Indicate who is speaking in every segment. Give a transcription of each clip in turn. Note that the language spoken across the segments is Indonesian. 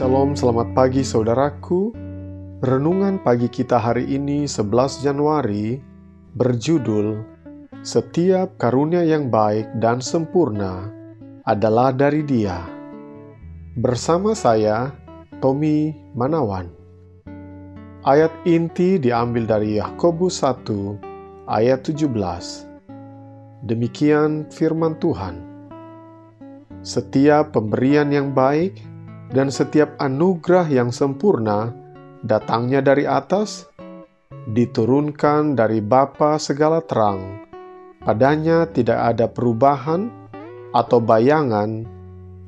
Speaker 1: Shalom, selamat pagi saudaraku. Renungan pagi kita hari ini 11 Januari berjudul Setiap karunia yang baik dan sempurna adalah dari Dia. Bersama saya, Tommy Manawan. Ayat inti diambil dari Yakobus 1 ayat 17. Demikian firman Tuhan. Setiap pemberian yang baik dan setiap anugerah yang sempurna datangnya dari atas, diturunkan dari Bapa segala terang. Padanya tidak ada perubahan atau bayangan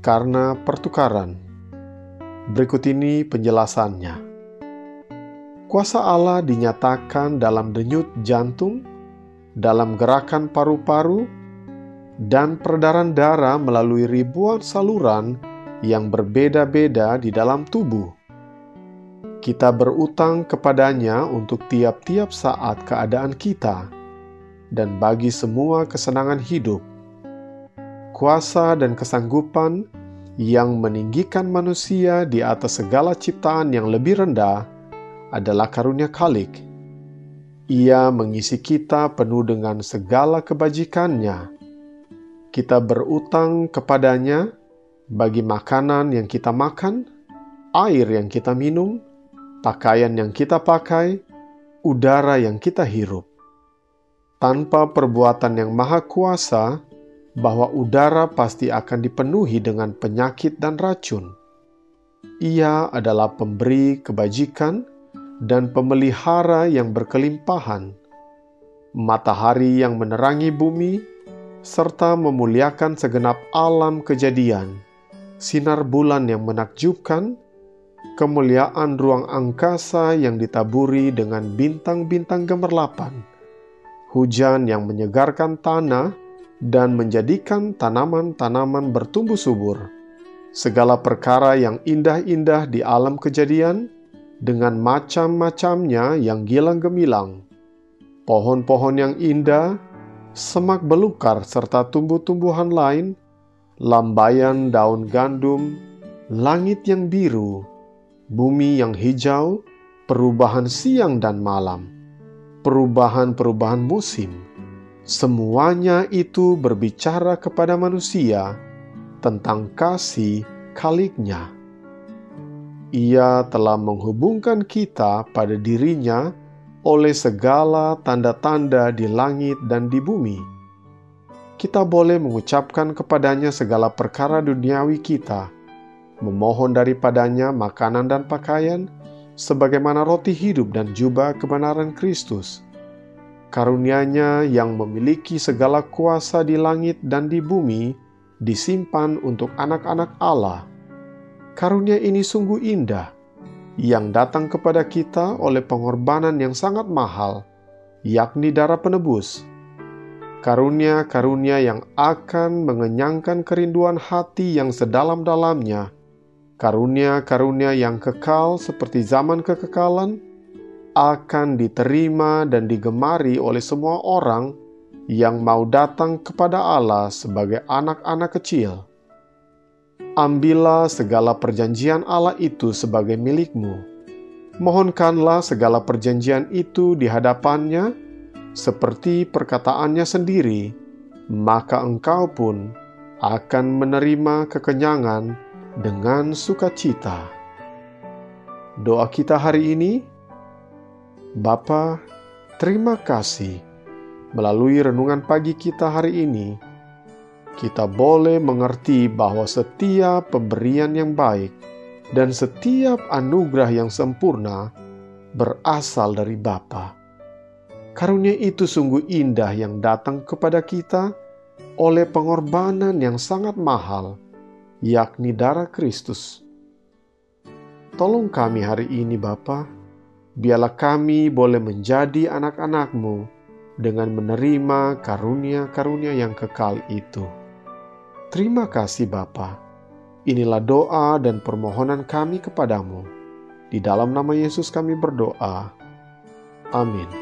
Speaker 1: karena pertukaran. Berikut ini penjelasannya. Kuasa Allah dinyatakan dalam denyut jantung, dalam gerakan paru-paru, dan peredaran darah melalui ribuan saluran yang berbeda-beda di dalam tubuh. Kita berutang kepadanya untuk tiap-tiap saat keadaan kita dan bagi semua kesenangan hidup. Kuasa dan kesanggupan yang meninggikan manusia di atas segala ciptaan yang lebih rendah adalah karunia Khalik. Ia mengisi kita penuh dengan segala kebajikannya. Kita berutang kepadanya bagi makanan yang kita makan, air yang kita minum, pakaian yang kita pakai, udara yang kita hirup. Tanpa perbuatan yang maha kuasa, bahwa udara pasti akan dipenuhi dengan penyakit dan racun. Ia adalah pemberi kebajikan dan pemelihara yang berkelimpahan, matahari yang menerangi bumi, serta memuliakan segenap alam kejadian sinar bulan yang menakjubkan, kemuliaan ruang angkasa yang ditaburi dengan bintang-bintang gemerlapan, hujan yang menyegarkan tanah dan menjadikan tanaman-tanaman bertumbuh subur, segala perkara yang indah-indah di alam kejadian, dengan macam-macamnya yang gilang gemilang, pohon-pohon yang indah, semak belukar serta tumbuh-tumbuhan lain lambayan daun gandum, langit yang biru, bumi yang hijau, perubahan siang dan malam, perubahan-perubahan musim. Semuanya itu berbicara kepada manusia tentang kasih kaliknya. Ia telah menghubungkan kita pada dirinya oleh segala tanda-tanda di langit dan di bumi kita boleh mengucapkan kepadanya segala perkara duniawi kita, memohon daripadanya makanan dan pakaian, sebagaimana roti hidup dan jubah kebenaran Kristus. Karunia-Nya yang memiliki segala kuasa di langit dan di bumi disimpan untuk anak-anak Allah. Karunia ini sungguh indah, yang datang kepada kita oleh pengorbanan yang sangat mahal, yakni darah penebus karunia-karunia yang akan mengenyangkan kerinduan hati yang sedalam-dalamnya, karunia-karunia yang kekal seperti zaman kekekalan, akan diterima dan digemari oleh semua orang yang mau datang kepada Allah sebagai anak-anak kecil. Ambillah segala perjanjian Allah itu sebagai milikmu. Mohonkanlah segala perjanjian itu di hadapannya seperti perkataannya sendiri, maka engkau pun akan menerima kekenyangan dengan sukacita. Doa kita hari ini, Bapa, terima kasih melalui renungan pagi kita hari ini, kita boleh mengerti bahwa setiap pemberian yang baik dan setiap anugerah yang sempurna berasal dari Bapa. Karunia itu sungguh indah yang datang kepada kita oleh pengorbanan yang sangat mahal, yakni darah Kristus. Tolong kami hari ini Bapa, biarlah kami boleh menjadi anak-anakmu dengan menerima karunia-karunia yang kekal itu. Terima kasih Bapa. Inilah doa dan permohonan kami kepadamu. Di dalam nama Yesus kami berdoa. Amin.